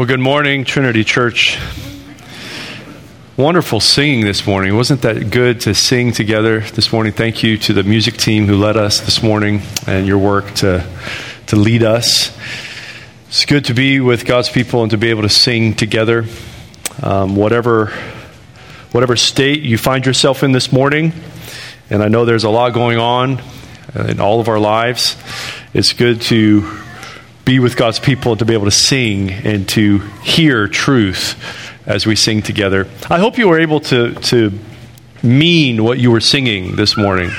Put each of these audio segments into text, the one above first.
Well, good morning, Trinity Church. Wonderful singing this morning. Wasn't that good to sing together this morning? Thank you to the music team who led us this morning and your work to, to lead us. It's good to be with God's people and to be able to sing together. Um, whatever, whatever state you find yourself in this morning, and I know there's a lot going on in all of our lives, it's good to be with God's people and to be able to sing and to hear truth as we sing together. I hope you were able to, to mean what you were singing this morning.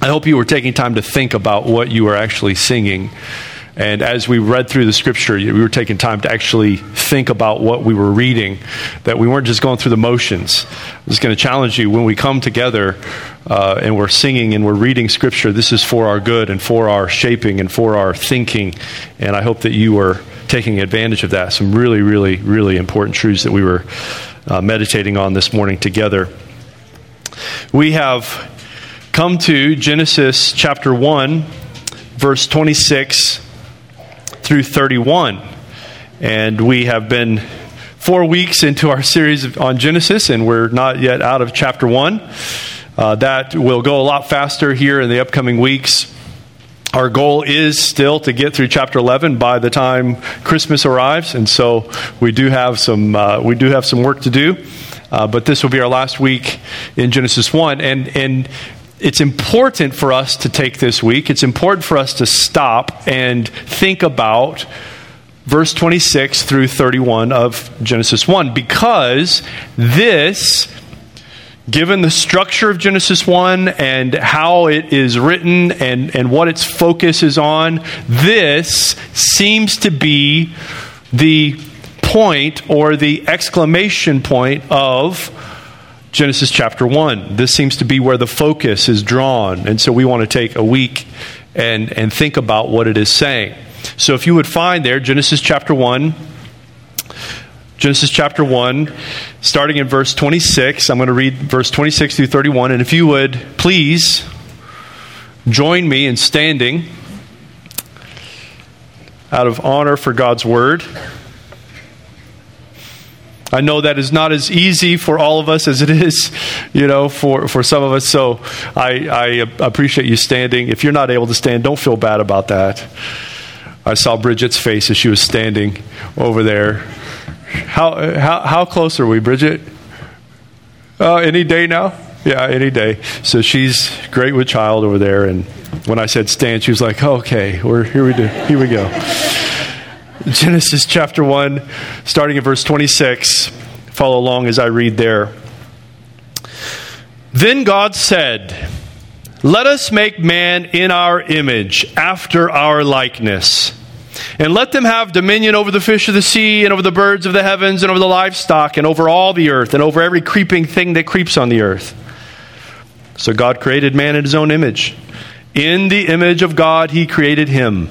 I hope you were taking time to think about what you were actually singing. And as we read through the scripture, we were taking time to actually think about what we were reading, that we weren't just going through the motions. I'm just going to challenge you when we come together uh, and we're singing and we're reading scripture, this is for our good and for our shaping and for our thinking. And I hope that you are taking advantage of that. Some really, really, really important truths that we were uh, meditating on this morning together. We have come to Genesis chapter 1, verse 26 through 31. And we have been four weeks into our series on Genesis, and we're not yet out of chapter 1. Uh, that will go a lot faster here in the upcoming weeks. Our goal is still to get through chapter 11 by the time Christmas arrives, and so we do have some uh, we do have some work to do. Uh, but this will be our last week in Genesis 1, and and it's important for us to take this week. It's important for us to stop and think about verse 26 through 31 of Genesis 1 because this given the structure of Genesis 1 and how it is written and, and what its focus is on, this seems to be the point or the exclamation point of Genesis chapter 1. This seems to be where the focus is drawn. And so we want to take a week and, and think about what it is saying. So if you would find there, Genesis chapter 1, Genesis chapter 1, starting in verse 26. I'm going to read verse 26 through 31. And if you would please join me in standing out of honor for God's word. I know that is not as easy for all of us as it is, you know, for, for some of us. So I, I appreciate you standing. If you're not able to stand, don't feel bad about that. I saw Bridget's face as she was standing over there. How, how, how close are we, Bridget? Uh, any day now? Yeah, any day. So she's great with child over there. And when I said stand, she was like, okay, we're, here we do. Here we go. Genesis chapter 1, starting at verse 26. Follow along as I read there. Then God said, Let us make man in our image, after our likeness. And let them have dominion over the fish of the sea, and over the birds of the heavens, and over the livestock, and over all the earth, and over every creeping thing that creeps on the earth. So God created man in his own image. In the image of God, he created him.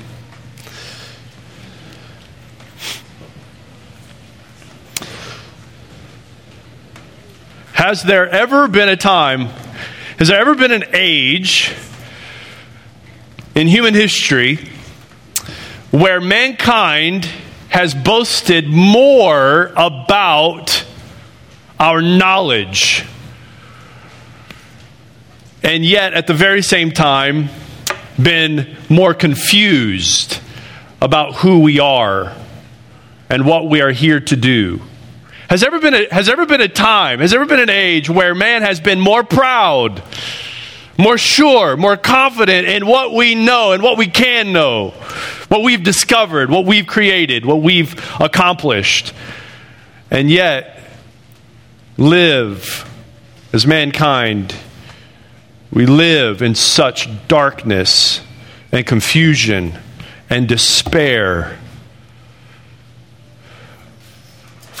Has there ever been a time, has there ever been an age in human history where mankind has boasted more about our knowledge and yet at the very same time been more confused about who we are and what we are here to do? Has ever been a, has ever been a time, has ever been an age where man has been more proud, more sure, more confident in what we know and what we can know what we've discovered, what we've created, what we've accomplished, and yet live as mankind. We live in such darkness and confusion and despair.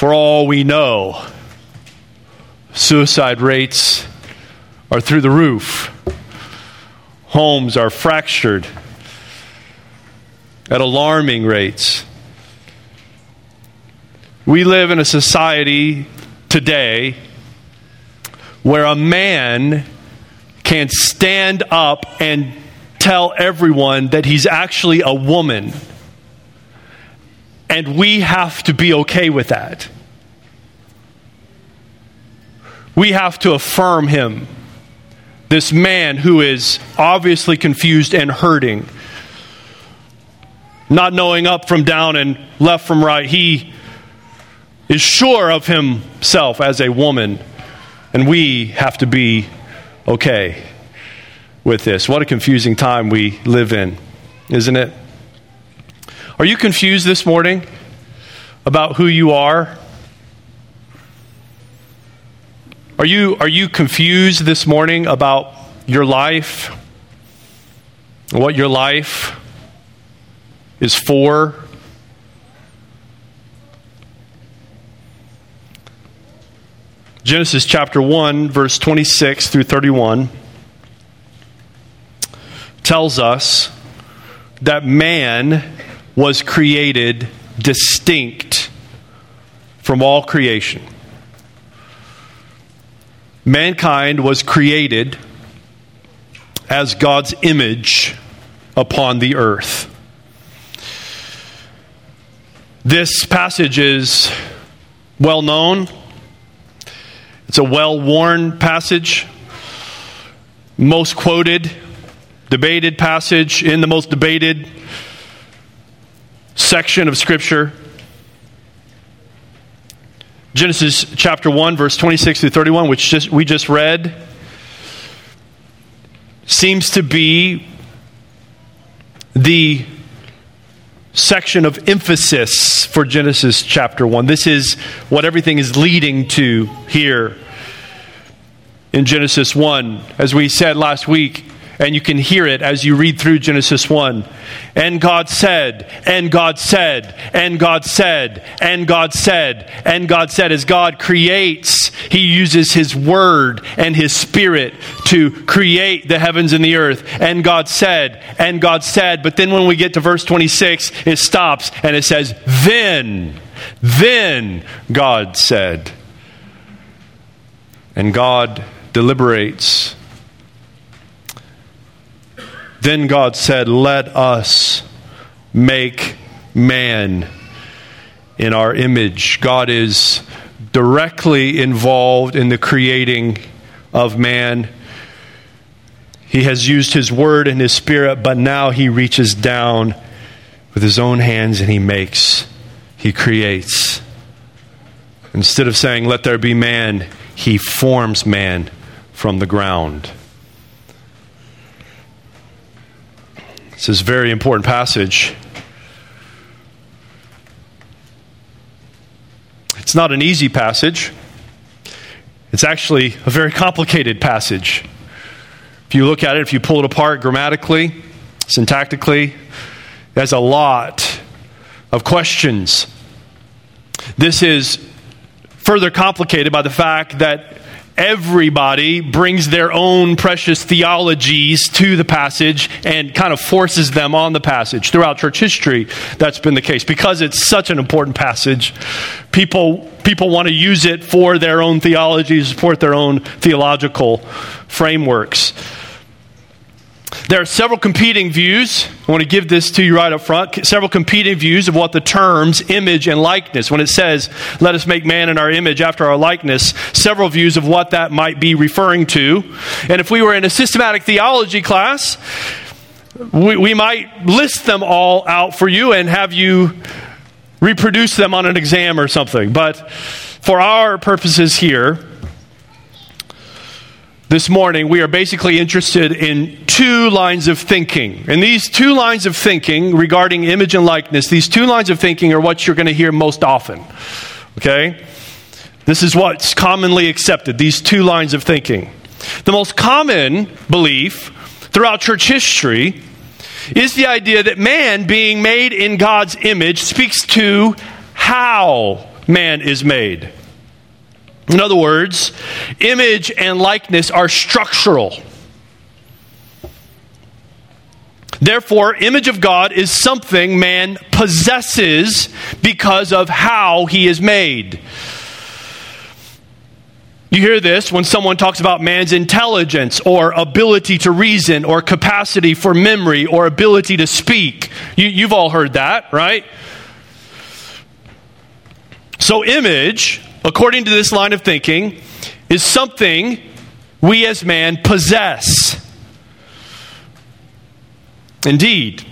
For all we know, suicide rates are through the roof, homes are fractured at alarming rates. We live in a society today where a man can stand up and tell everyone that he's actually a woman. And we have to be okay with that. We have to affirm him. This man who is obviously confused and hurting not knowing up from down and left from right. He is sure of himself as a woman, and we have to be okay with this. What a confusing time we live in, isn't it? Are you confused this morning about who you are? Are you, are you confused this morning about your life? What your life is for. Genesis chapter 1, verse 26 through 31 tells us that man was created distinct from all creation. Mankind was created as God's image upon the earth. This passage is well known. It's a well worn passage, most quoted, debated passage in the most debated section of Scripture. Genesis chapter 1, verse 26 through 31, which just, we just read, seems to be the section of emphasis for Genesis chapter 1. This is what everything is leading to here in Genesis 1. As we said last week, and you can hear it as you read through Genesis 1. And God said, and God said, and God said, and God said, and God said. As God creates, He uses His Word and His Spirit to create the heavens and the earth. And God said, and God said. But then when we get to verse 26, it stops and it says, Then, then God said. And God deliberates then God said, Let us make man in our image. God is directly involved in the creating of man. He has used his word and his spirit, but now he reaches down with his own hands and he makes, he creates. Instead of saying, Let there be man, he forms man from the ground. This is a very important passage. It's not an easy passage. It's actually a very complicated passage. If you look at it, if you pull it apart grammatically, syntactically, has a lot of questions. This is further complicated by the fact that everybody brings their own precious theologies to the passage and kind of forces them on the passage. Throughout church history, that's been the case. Because it's such an important passage, people, people want to use it for their own theology, support their own theological frameworks. There are several competing views. I want to give this to you right up front. Several competing views of what the terms image and likeness, when it says, let us make man in our image after our likeness, several views of what that might be referring to. And if we were in a systematic theology class, we, we might list them all out for you and have you reproduce them on an exam or something. But for our purposes here, this morning, we are basically interested in two lines of thinking. And these two lines of thinking regarding image and likeness, these two lines of thinking are what you're going to hear most often. Okay? This is what's commonly accepted, these two lines of thinking. The most common belief throughout church history is the idea that man, being made in God's image, speaks to how man is made. In other words, image and likeness are structural. Therefore, image of God is something man possesses because of how he is made. You hear this when someone talks about man's intelligence or ability to reason or capacity for memory or ability to speak. You, have all heard that, right? So, image, according to this line of thinking, is something we as man possess. Indeed,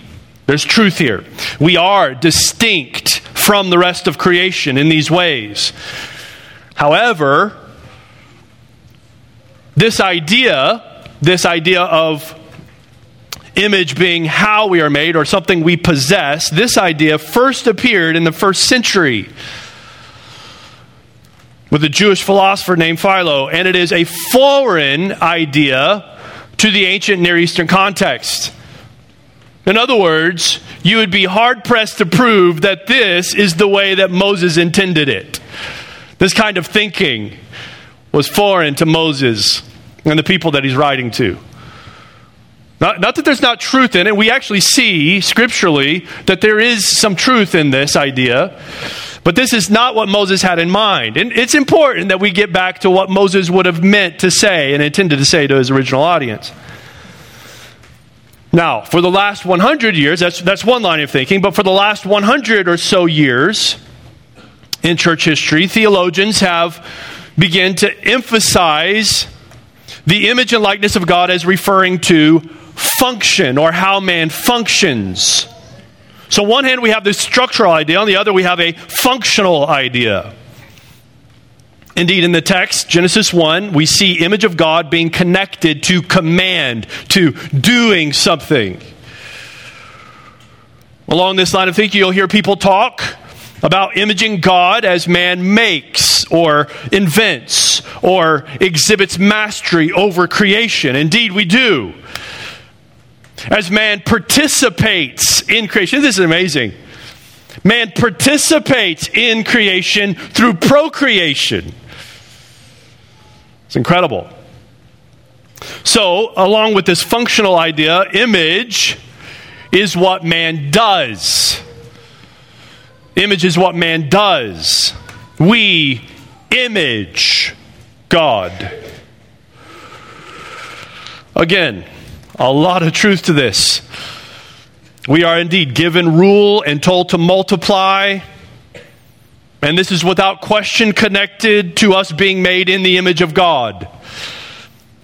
there's truth here. We are distinct from the rest of creation in these ways. However, this idea, this idea of image being how we are made or something we possess, this idea first appeared in the first century with a Jewish philosopher named Philo, and it is a foreign idea to the ancient Near Eastern context. In other words, you would be hard pressed to prove that this is the way that Moses intended it. This kind of thinking was foreign to Moses and the people that he's writing to. Not, not, that there's not truth in it. We actually see scripturally that there is some truth in this idea. But this is not what Moses had in mind. And it's important that we get back to what Moses would have meant to say and intended to say to his original audience. Now, for the last 100 years, that's, that's one line of thinking, but for the last 100 or so years in church history, theologians have begun to emphasize the image and likeness of God as referring to function or how man functions. So, on one hand, we have this structural idea, on the other, we have a functional idea. Indeed, in the text, Genesis 1, we see image of God being connected to command, to doing something. Along this line of thinking, you'll hear people talk about imaging God as man makes or invents or exhibits mastery over creation. Indeed, we do as man participates in creation. This is amazing. Man participates in creation through procreation. It's incredible. So, along with this functional idea, image is what man does. Image is what man does. We image God. Again, a lot of truth to this. We are indeed given rule and told to multiply. And this is without question connected to us being made in the image of God.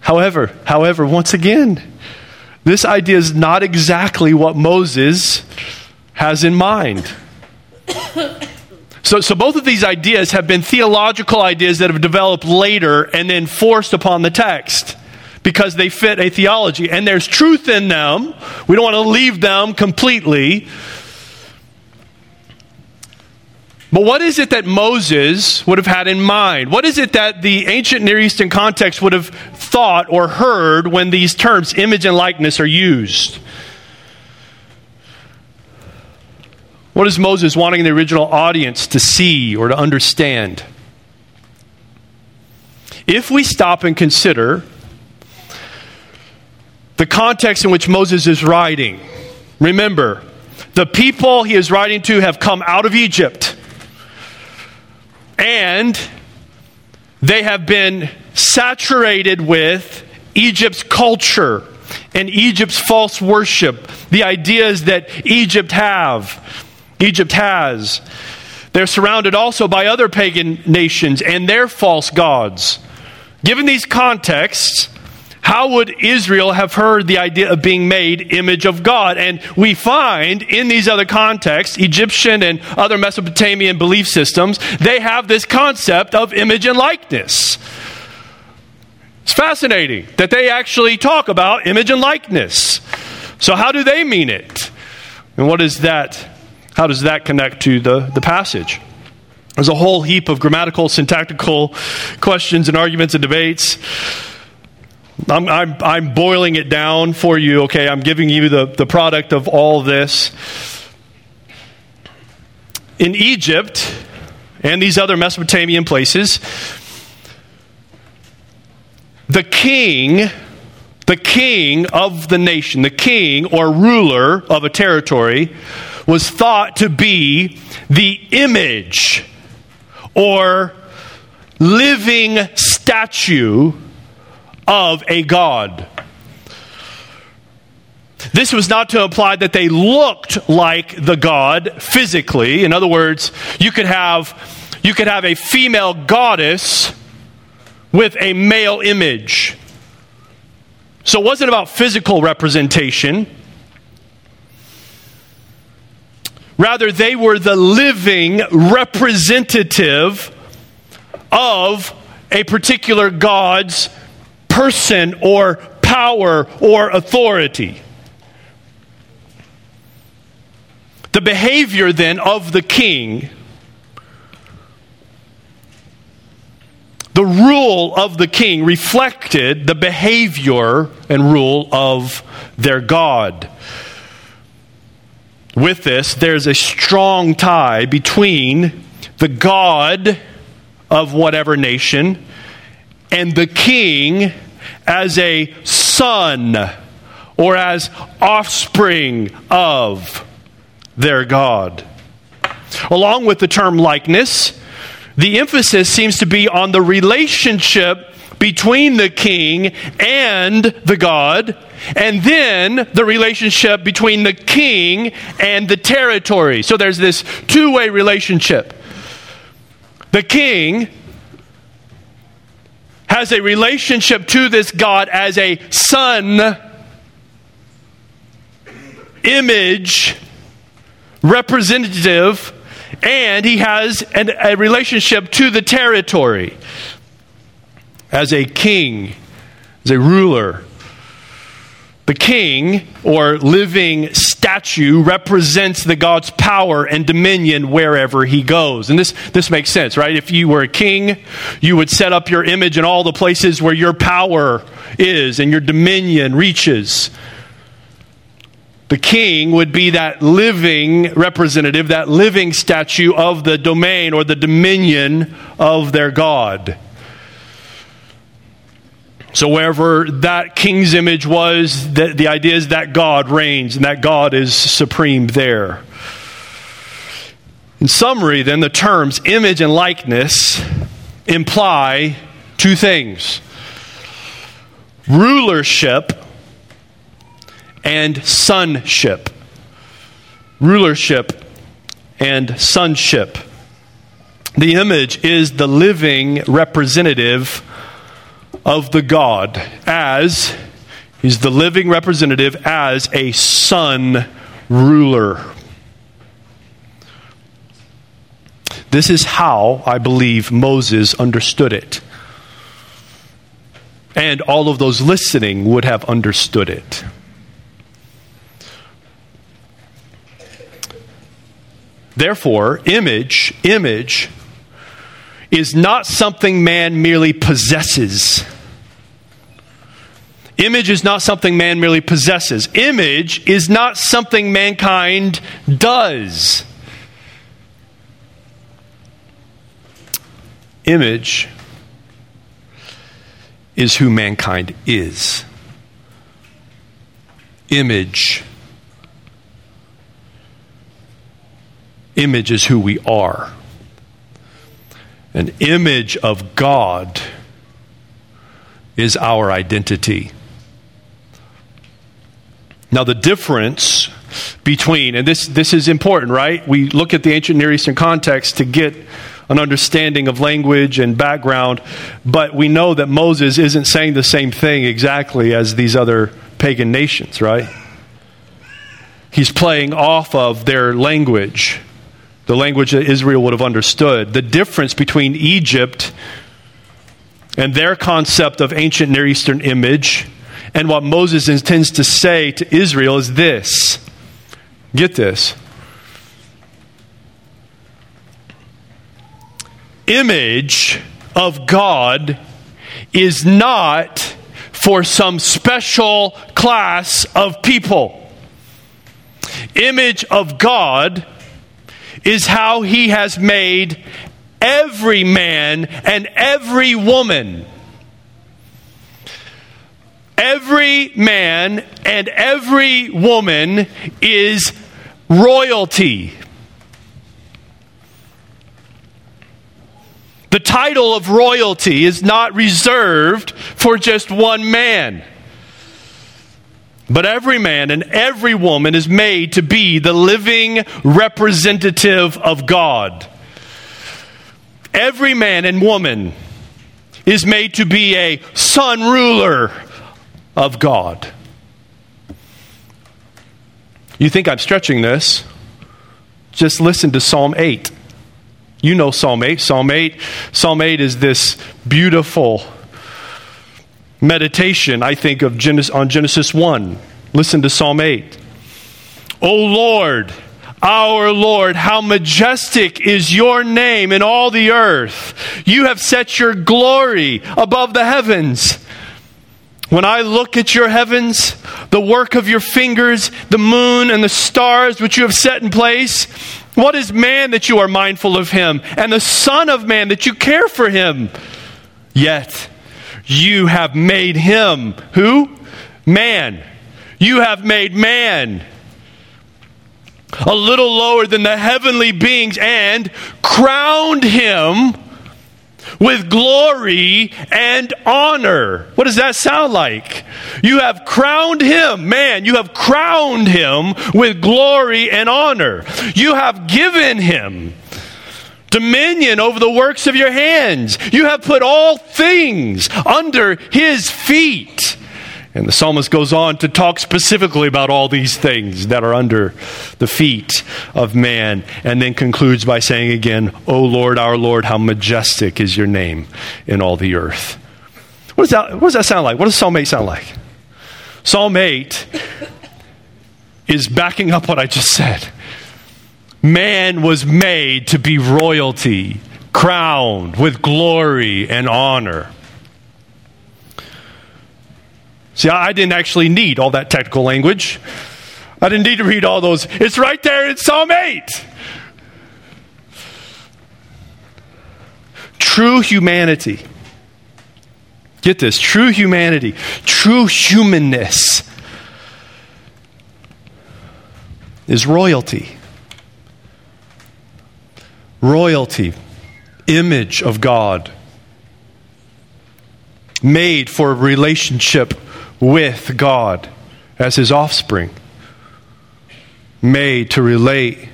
However, however, once again, this idea is not exactly what Moses has in mind. So, so both of these ideas have been theological ideas that have developed later and then forced upon the text because they fit a theology. And there's truth in them. We don't want to leave them completely. But what is it that Moses would have had in mind? What is it that the ancient Near Eastern context would have thought or heard when these terms, image and likeness, are used? What is Moses wanting the original audience to see or to understand? If we stop and consider the context in which Moses is writing. Remember, the people he is writing to have come out of Egypt, and they have been saturated with Egypt's culture and Egypt's false worship, the ideas that Egypt have, Egypt has. They're surrounded also by other pagan nations and their false gods. Given these contexts, how would Israel have heard the idea of being made image of God? And we find in these other contexts, Egyptian and other Mesopotamian belief systems, they have this concept of image and likeness. It's fascinating that they actually talk about image and likeness. So, how do they mean it? And what is that? How does that connect to the, the passage? There's a whole heap of grammatical, syntactical questions and arguments and debates. I'm, I'm, I'm boiling it down for you, okay? I'm giving you the, the product of all this. In Egypt and these other Mesopotamian places, the king, the king of the nation, the king or ruler of a territory, was thought to be the image or living statue of a god. This was not to imply that they looked like the god physically. In other words, you could have you could have a female goddess with a male image. So it wasn't about physical representation. Rather, they were the living representative of a particular God's person or power or authority. The behavior then of the king, the rule of the king reflected the behavior and rule of their God. With this, there's a strong tie between the God of whatever nation and the king as a son or as offspring of their God. Along with the term likeness, the emphasis seems to be on the relationship between the king and the God, and then the relationship between the king and the territory. So there's this two way relationship. The king has a relationship to this God as a son, image, representative, and he has an, a relationship to the territory as a king, as a ruler. The king, or living statue, represents the God's power and dominion wherever he goes. And this, this makes sense, right? If you were a king, you would set up your image in all the places where your power is and your dominion reaches. The king would be that living representative, that living statue of the domain or the dominion of their God. So, wherever that king's image was, the, the idea is that God reigns and that God is supreme there. In summary, then, the terms image and likeness imply two things rulership and sonship. Rulership and sonship. The image is the living representative of the God as he's the living representative as a son ruler. This is how I believe Moses understood it. And all of those listening would have understood it. Therefore, image, image is not something man merely possesses. Image is not something man merely possesses. Image is not something mankind does. Image is who mankind is. Image. Image is who we are. An image of God is our identity. Now, the difference between, and this, this is important, right? We look at the ancient Near Eastern context to get an understanding of language and background, but we know that Moses isn't saying the same thing exactly as these other pagan nations, right? He's playing off of their language, the language that Israel would have understood. The difference between Egypt and their concept of ancient Near Eastern image and what Moses intends to say to Israel is this. Get this. Image of God is not for some special class of people. Image of God is how he has made every man and every woman. Every man and every woman is royalty. The title of royalty is not reserved for just one man. But every man and every woman is made to be the living representative of God. Every man and woman is made to be a son ruler of God. You think I'm stretching this? Just listen to Psalm 8. You know Psalm 8. Psalm 8. Psalm 8 is this beautiful meditation, I think, of Genesis, on Genesis 1. Listen to Psalm 8. O Lord, our Lord, how majestic is your name in all the earth. You have set your glory above the heavens. When I look at your heavens, the work of your fingers, the moon and the stars which you have set in place, what is man that you are mindful of him, and the Son of Man that you care for him? Yet you have made him, who? Man. You have made man a little lower than the heavenly beings and crowned him with glory and honor. What does that sound like? You have crowned him, man, you have crowned him with glory and honor. You have given him dominion over the works of your hands. You have put all things under his feet. And the psalmist goes on to talk specifically about all these things that are under the feet of man, and then concludes by saying again, O Lord, our Lord, how majestic is your name in all the earth. What does that, what does that sound like? What does Psalm 8 sound like? Psalm 8 is backing up what I just said. Man was made to be royalty, crowned with glory and honor. See, I didn't actually need all that technical language. I didn't need to read all those. It's right there in Psalm 8. True humanity. Get this true humanity, true humanness is royalty. Royalty, image of God, made for a relationship with God as his offspring, made to relate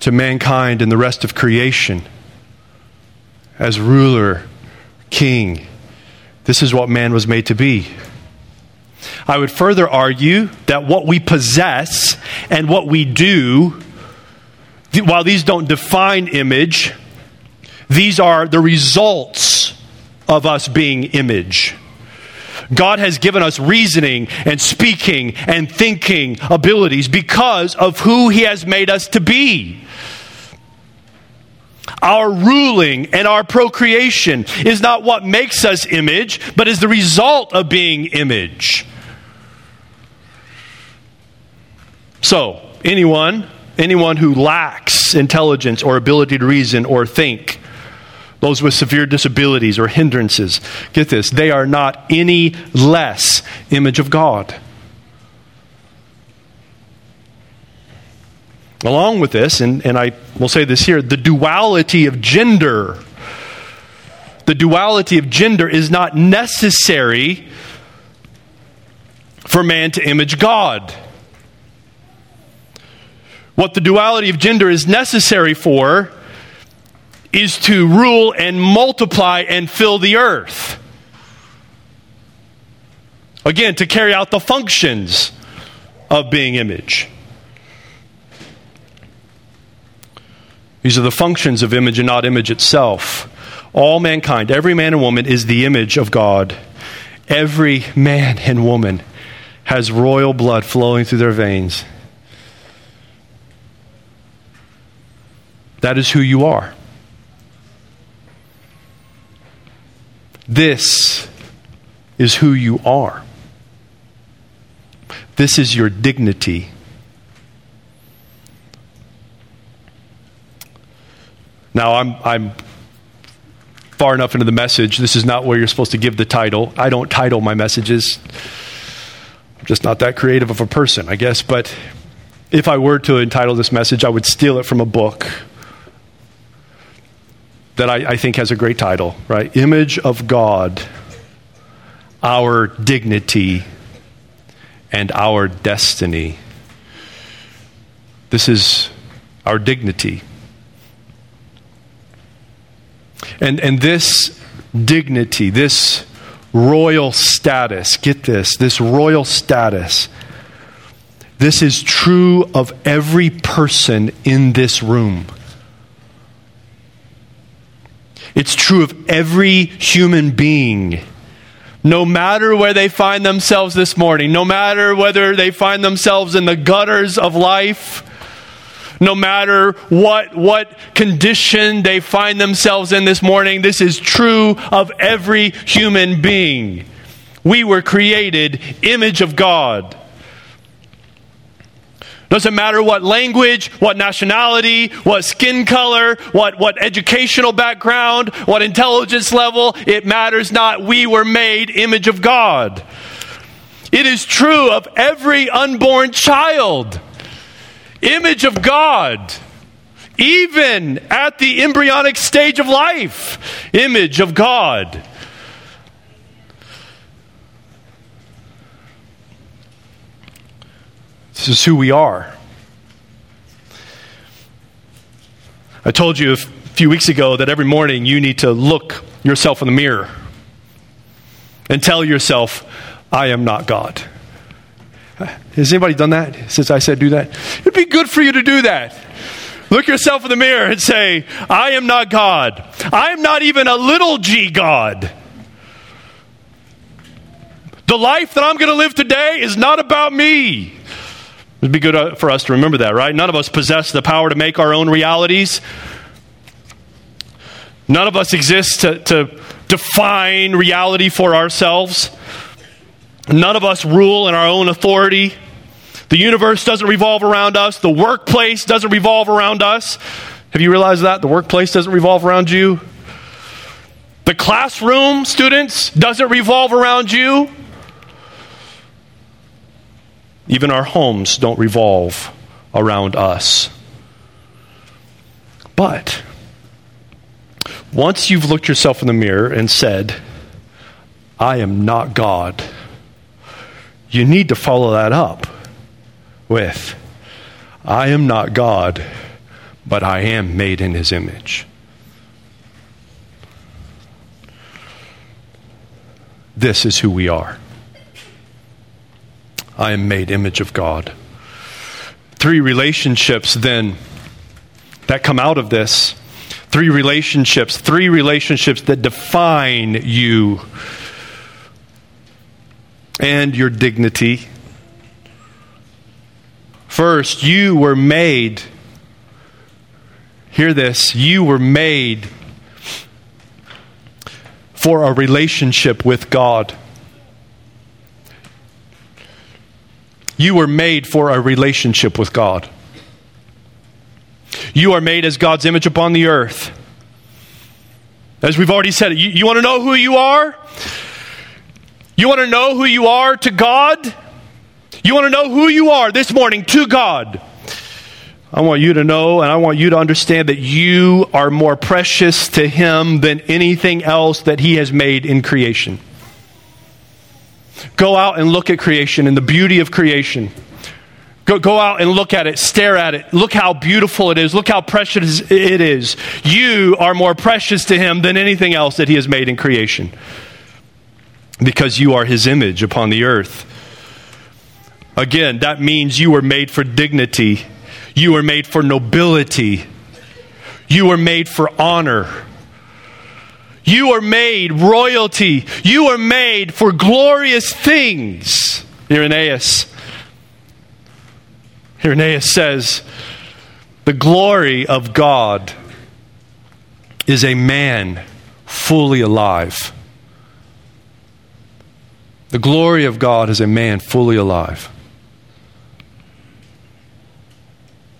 to mankind and the rest of creation as ruler, king. This is what man was made to be. I would further argue that what we possess and what we do, while these don't define image, these are the results of us being image. God has given us reasoning and speaking and thinking abilities because of who He has made us to be. Our ruling and our procreation is not what makes us image, but is the result of being image. So, anyone, anyone who lacks intelligence or ability to reason or think, those with severe disabilities or hindrances, get this, they are not any less image of God. Along with this, and, and I will say this here, the duality of gender. The duality of gender is not necessary for man to image God. What the duality of gender is necessary for is to rule and multiply and fill the earth. Again, to carry out the functions of being image. These are the functions of image and not image itself. All mankind, every man and woman, is the image of God. Every man and woman has royal blood flowing through their veins. That is who you are. This is who you are. This is your dignity. Now, I'm, I'm far enough into the message. This is not where you're supposed to give the title. I don't title my messages. I'm just not that creative of a person, I guess. But if I were to entitle this message, I would steal it from a book that I, I think has a great title, right? Image of God, our dignity, and our destiny. This is our dignity. And, and this dignity, this royal status, get this, this royal status, this is true of every person in this room. It's true of every human being. No matter where they find themselves this morning, no matter whether they find themselves in the gutters of life, no matter what, what condition they find themselves in this morning, this is true of every human being. We were created image of God. Doesn't matter what language, what nationality, what skin color, what, what educational background, what intelligence level, it matters not. We were made image of God. It is true of every unborn child. Image of God. Even at the embryonic stage of life, image of God. This is who we are. I told you a few weeks ago that every morning you need to look yourself in the mirror and tell yourself, I am not God. Has anybody done that since I said do that? It'd be good for you to do that. Look yourself in the mirror and say, I am not God. I am not even a little g God. The life that I'm going to live today is not about me. It'd be good uh, for us to remember that, right? None of us possess the power to make our own realities. None of us exist to, to define reality for ourselves. None of us rule in our own authority. The universe doesn't revolve around us. The workplace doesn't revolve around us. Have you realized that? The workplace doesn't revolve around you. The classroom, students, doesn't revolve around you. Even our homes don't revolve around us. But once you've looked yourself in the mirror and said, I am not God, you need to follow that up with, I am not God, but I am made in his image. This is who we are. I am made image of God. Three relationships then that come out of this. Three relationships, three relationships that define you and your dignity. First, you were made, hear this, you were made for a relationship with God. You were made for a relationship with God. You are made as God's image upon the earth. As we've already said, you, you want to know who you are? You want to know who you are to God? You want to know who you are this morning to God? I want you to know and I want you to understand that you are more precious to Him than anything else that He has made in creation. Go out and look at creation and the beauty of creation. Go, go out and look at it, stare at it. Look how beautiful it is. Look how precious it is. You are more precious to Him than anything else that He has made in creation because you are His image upon the earth. Again, that means you were made for dignity, you were made for nobility, you were made for honor. You are made royalty. You are made for glorious things. Irenaeus. Irenaeus says, The glory of God is a man fully alive. The glory of God is a man fully alive.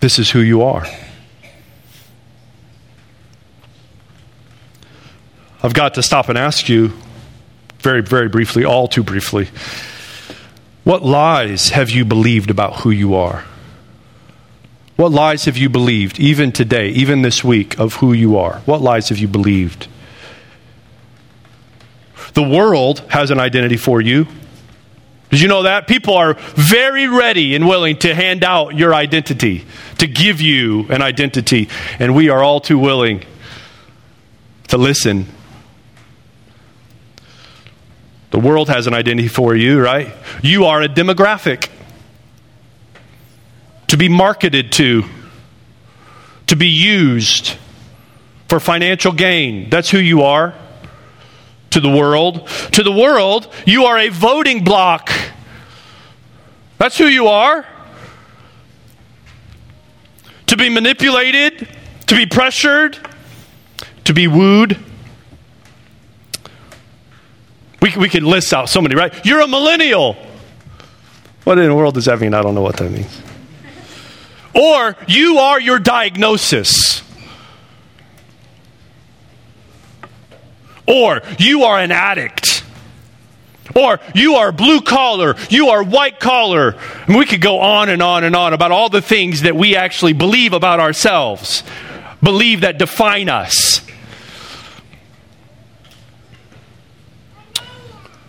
This is who you are. I've got to stop and ask you very, very briefly, all too briefly, what lies have you believed about who you are? What lies have you believed, even today, even this week, of who you are? What lies have you believed? The world has an identity for you. Did you know that? People are very ready and willing to hand out your identity, to give you an identity, and we are all too willing to listen the world has an identity for you, right? You are a demographic to be marketed to, to be used for financial gain. That's who you are to the world. To the world, you are a voting bloc. That's who you are. To be manipulated, to be pressured, to be wooed. We, we could list out so many, right? You're a millennial. What in the world does that mean? I don't know what that means. Or you are your diagnosis. Or you are an addict. Or you are blue collar, you are white collar. And we could go on and on and on about all the things that we actually believe about ourselves, believe that define us.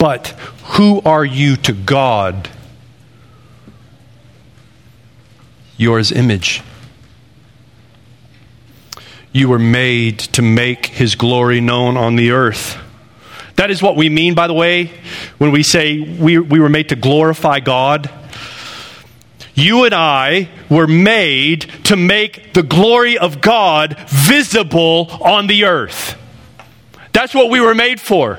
But who are you to God? You're his image. You were made to make his glory known on the earth. That is what we mean, by the way, when we say we, we were made to glorify God. You and I were made to make the glory of God visible on the earth. That's what we were made for.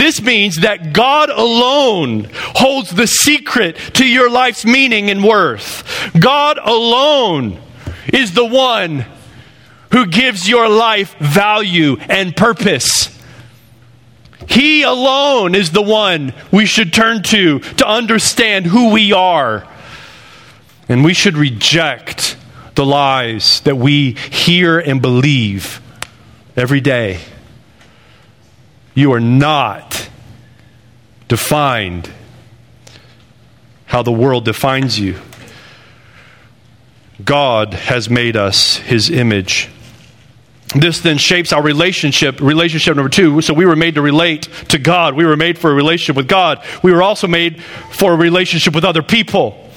This means that God alone holds the secret to your life's meaning and worth. God alone is the one who gives your life value and purpose. He alone is the one we should turn to to understand who we are. And we should reject the lies that we hear and believe every day. You are not defined how the world defines you. God has made us his image. This then shapes our relationship. Relationship number two. So we were made to relate to God. We were made for a relationship with God. We were also made for a relationship with other people.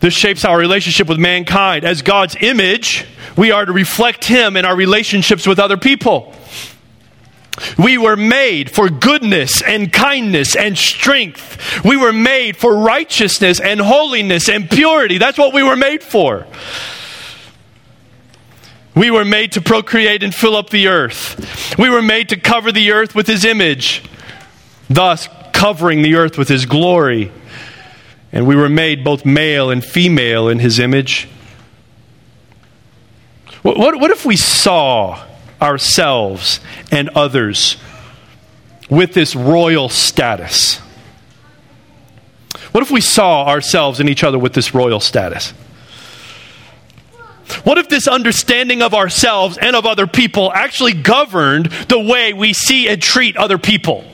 This shapes our relationship with mankind. As God's image, we are to reflect Him in our relationships with other people. We were made for goodness and kindness and strength. We were made for righteousness and holiness and purity. That's what we were made for. We were made to procreate and fill up the earth. We were made to cover the earth with His image, thus covering the earth with His glory. And we were made both male and female in His image. What, what, what if we saw ourselves and others with this royal status? What if we saw ourselves and each other with this royal status? What if this understanding of ourselves and of other people actually governed the way we see and treat other people?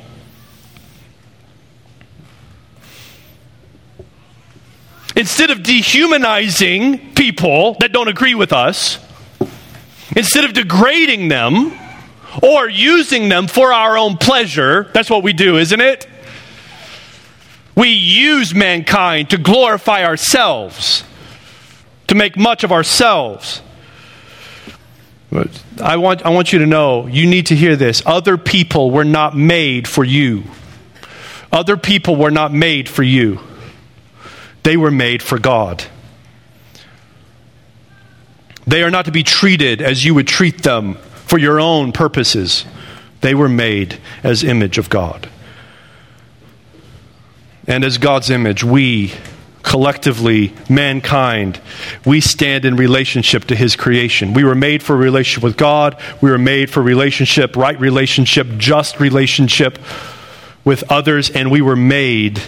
Instead of dehumanizing people that don't agree with us, Instead of degrading them or using them for our own pleasure, that's what we do, isn't it? We use mankind to glorify ourselves, to make much of ourselves. But I want, I want you to know, you need to hear this. Other people were not made for you. Other people were not made for you. They were made for God. They are not to be treated as you would treat them for your own purposes. They were made as image of God. And as God's image, we collectively, mankind, we stand in relationship to His creation. We were made for relationship with God. We were made for relationship, right relationship, just relationship with others, and we were made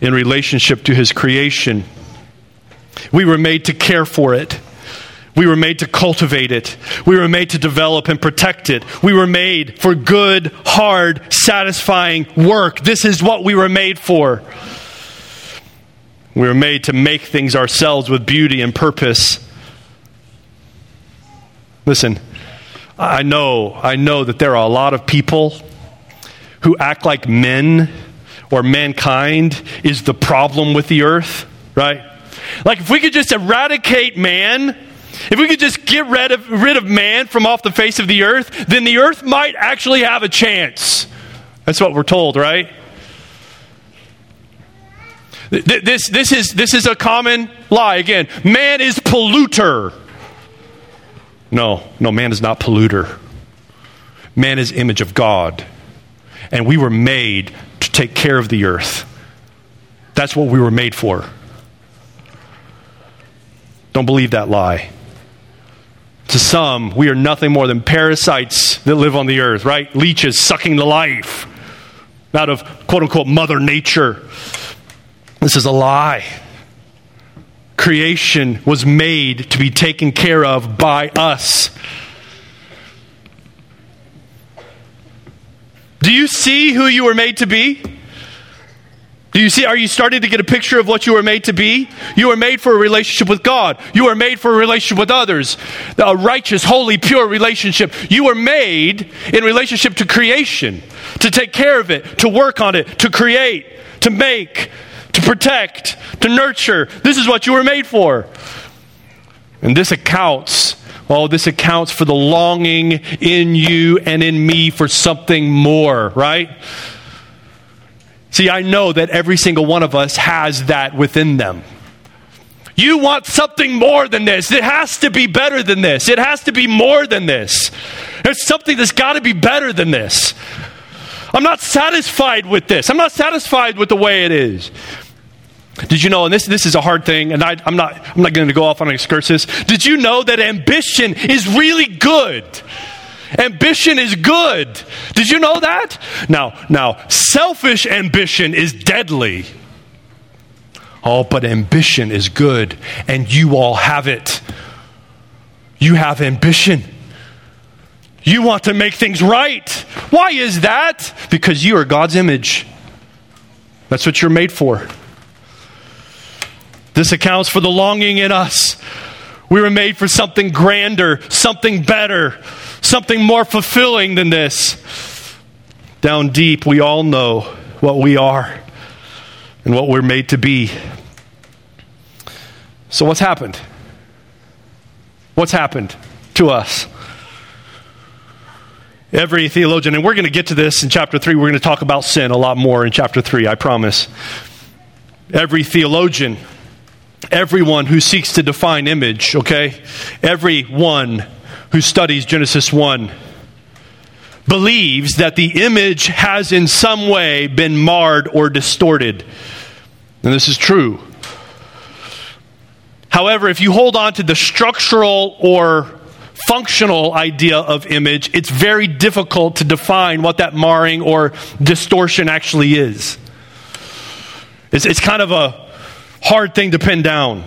in relationship to His creation. We were made to care for it. We were made to cultivate it. We were made to develop and protect it. We were made for good, hard, satisfying work. This is what we were made for. We were made to make things ourselves with beauty and purpose. Listen, I know, I know that there are a lot of people who act like men or mankind is the problem with the earth, right? Like if we could just eradicate man, if we could just get rid of, rid of man from off the face of the earth, then the earth might actually have a chance. That's what we're told, right? This, this, is, this is a common lie. Again, man is polluter. No, no, man is not polluter. Man is image of God. And we were made to take care of the earth. That's what we were made for. Don't believe that lie. To some, we are nothing more than parasites that live on the earth, right? Leeches sucking the life out of quote unquote Mother Nature. This is a lie. Creation was made to be taken care of by us. Do you see who you were made to be? Do you see? Are you starting to get a picture of what you were made to be? You were made for a relationship with God. You were made for a relationship with others. A righteous, holy, pure relationship. You were made in relationship to creation, to take care of it, to work on it, to create, to make, to protect, to nurture. This is what you were made for. And this accounts Oh, this accounts for the longing in you and in me for something more, right? See, I know that every single one of us has that within them. You want something more than this. It has to be better than this. It has to be more than this. There's something that's got to be better than this. I'm not satisfied with this. I'm not satisfied with the way it is. Did you know, and this, this is a hard thing, and I, I'm not, I'm not going to go off on excursus. Did you know that ambition is really good? Ambition is good. Did you know that? Now, now, selfish ambition is deadly. Oh, but ambition is good, and you all have it. You have ambition. You want to make things right. Why is that? Because you are God's image. That's what you're made for. This accounts for the longing in us. We were made for something grander, something better, something more fulfilling than this. Down deep, we all know what we are and what we're made to be. So, what's happened? What's happened to us? Every theologian, and we're going to get to this in chapter 3, we're going to talk about sin a lot more in chapter 3, I promise. Every theologian, everyone who seeks to define image, okay? Everyone who studies Genesis 1 believes that the image has in some way been marred or distorted. And this is true. However, if you hold on to the structural or functional idea of image, it's very difficult to define what that marring or distortion actually is. It's, it's kind of a hard thing to pin down.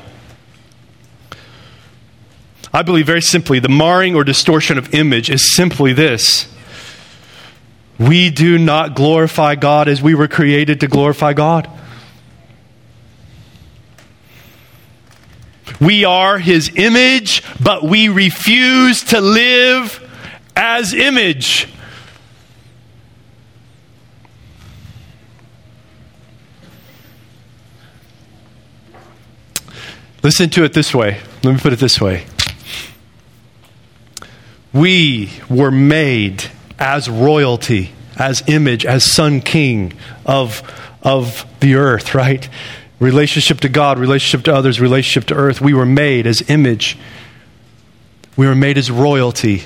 I believe very simply the marring or distortion of image is simply this we do not glorify God as we were created to glorify God. We are His image, but we refuse to live as image. Listen to it this way. Let me put it this way. We were made as royalty, as image, as son king of, of the earth, right? Relationship to God, relationship to others, relationship to earth. We were made as image We were made as royalty